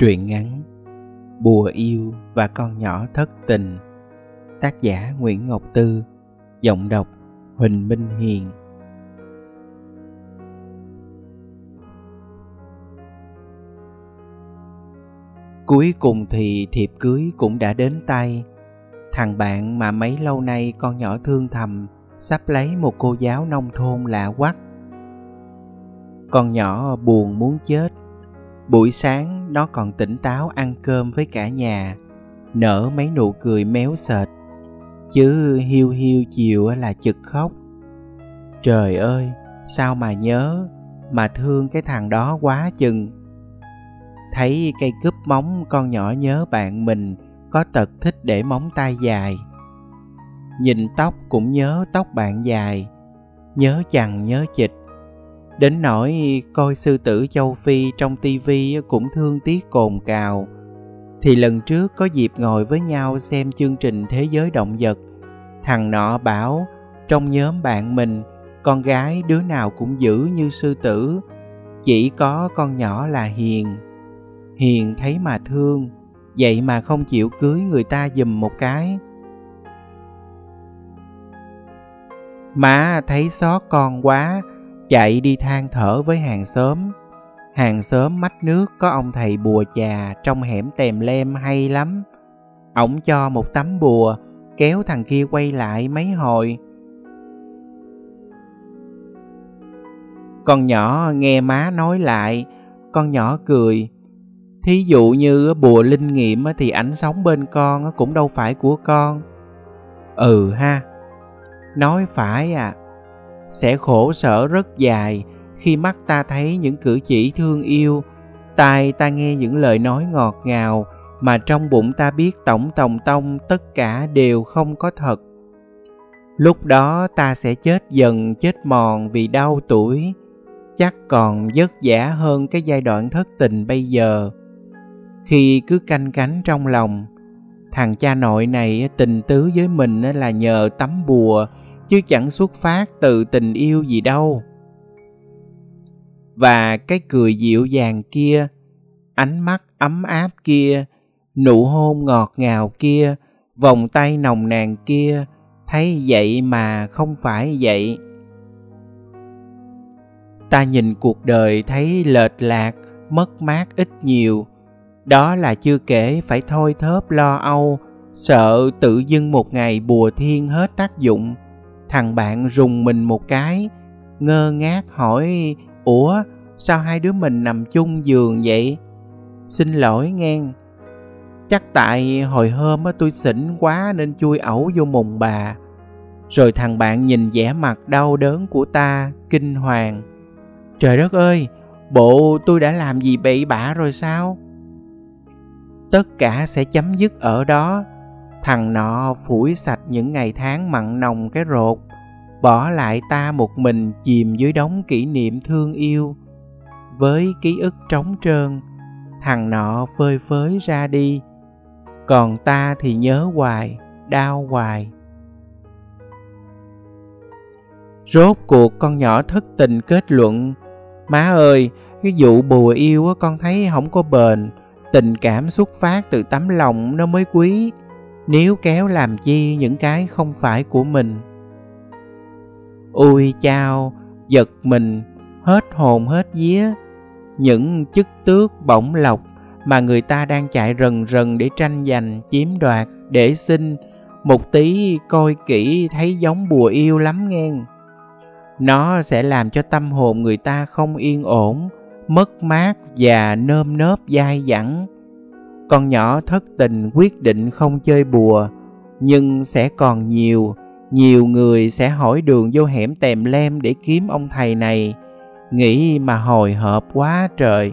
Truyện ngắn Bùa yêu và con nhỏ thất tình, Tác giả Nguyễn Ngọc Tư, Giọng đọc Huỳnh Minh Hiền. Cuối cùng thì thiệp cưới cũng đã đến tay. Thằng bạn mà mấy lâu nay con nhỏ thương thầm, Sắp lấy một cô giáo nông thôn lạ quắc. Con nhỏ buồn muốn chết buổi sáng, nó còn tỉnh táo ăn cơm với cả nhà, nở mấy nụ cười méo sệt chứ hiu hiu chiều là chực khóc. Trời ơi, sao mà nhớ mà thương cái thằng đó quá chừng. Thấy cây cúp móng con nhỏ nhớ bạn mình có tật thích để móng tay dài. Nhìn tóc cũng nhớ tóc bạn dài, nhớ chằng nhớ chịch. Đến nỗi coi sư tử châu Phi trong tivi cũng thương tiếc cồn cào. Thì lần trước có dịp ngồi với nhau xem chương trình Thế giới động vật. Thằng nọ bảo trong nhóm bạn mình con gái đứa nào cũng dữ như sư tử. Chỉ có con nhỏ là hiền. Hiền thấy mà thương, vậy mà không chịu cưới người ta giùm một cái. Má thấy xót con quá, chạy đi than thở với hàng xóm. Hàng xóm mách nước có ông thầy bùa chà trong hẻm tèm lem hay lắm. Ổng cho một tấm bùa, kéo thằng kia quay lại mấy hồi. Con nhỏ nghe má nói lại, con nhỏ cười. Thí dụ như bùa linh nghiệm thì ảnh sống bên con cũng đâu phải của con. Ừ ha, nói phải à sẽ khổ sở rất dài khi mắt ta thấy những cử chỉ thương yêu. Tai ta nghe những lời nói ngọt ngào mà trong bụng ta biết tổng tòng tông tất cả đều không có thật. Lúc đó ta sẽ chết dần, chết mòn vì đau tuổi, chắc còn vất vả hơn cái giai đoạn thất tình bây giờ. Khi cứ canh cánh trong lòng, thằng cha nội này tình tứ với mình là nhờ tấm bùa chứ chẳng xuất phát từ tình yêu gì đâu. Và cái cười dịu dàng kia, ánh mắt ấm áp kia, nụ hôn ngọt ngào kia, vòng tay nồng nàn kia, thấy vậy mà không phải vậy. Ta nhìn cuộc đời thấy lệch lạc, mất mát ít nhiều. Đó là chưa kể phải thôi thớp lo âu, sợ tự dưng một ngày bùa thiên hết tác dụng thằng bạn rùng mình một cái, ngơ ngác hỏi, ủa, sao hai đứa mình nằm chung giường vậy? Xin lỗi ngang chắc tại hồi hôm á tôi xỉn quá nên chui ẩu vô mùng bà. Rồi thằng bạn nhìn vẻ mặt đau đớn của ta, kinh hoàng. Trời đất ơi, bộ tôi đã làm gì bậy bạ rồi sao? Tất cả sẽ chấm dứt ở đó thằng nọ phủi sạch những ngày tháng mặn nồng cái rột bỏ lại ta một mình chìm dưới đống kỷ niệm thương yêu. Với ký ức trống trơn, thằng nọ phơi phới ra đi, còn ta thì nhớ hoài, đau hoài. Rốt cuộc con nhỏ thất tình kết luận, má ơi, cái vụ bùa yêu con thấy không có bền, tình cảm xuất phát từ tấm lòng nó mới quý nếu kéo làm chi những cái không phải của mình. Ôi chao, giật mình, hết hồn hết vía. Những chức tước bổng lộc mà người ta đang chạy rần rần để tranh giành, chiếm đoạt, để xin, một tí coi kỹ thấy giống bùa yêu lắm nghe nó sẽ làm cho tâm hồn người ta không yên ổn, mất mát và nơm nớp dai dẳng con nhỏ thất tình quyết định không chơi bùa, nhưng sẽ còn nhiều nhiều người sẽ hỏi đường vô hẻm tèm lem để kiếm ông thầy này. Nghĩ mà hồi hộp quá trời.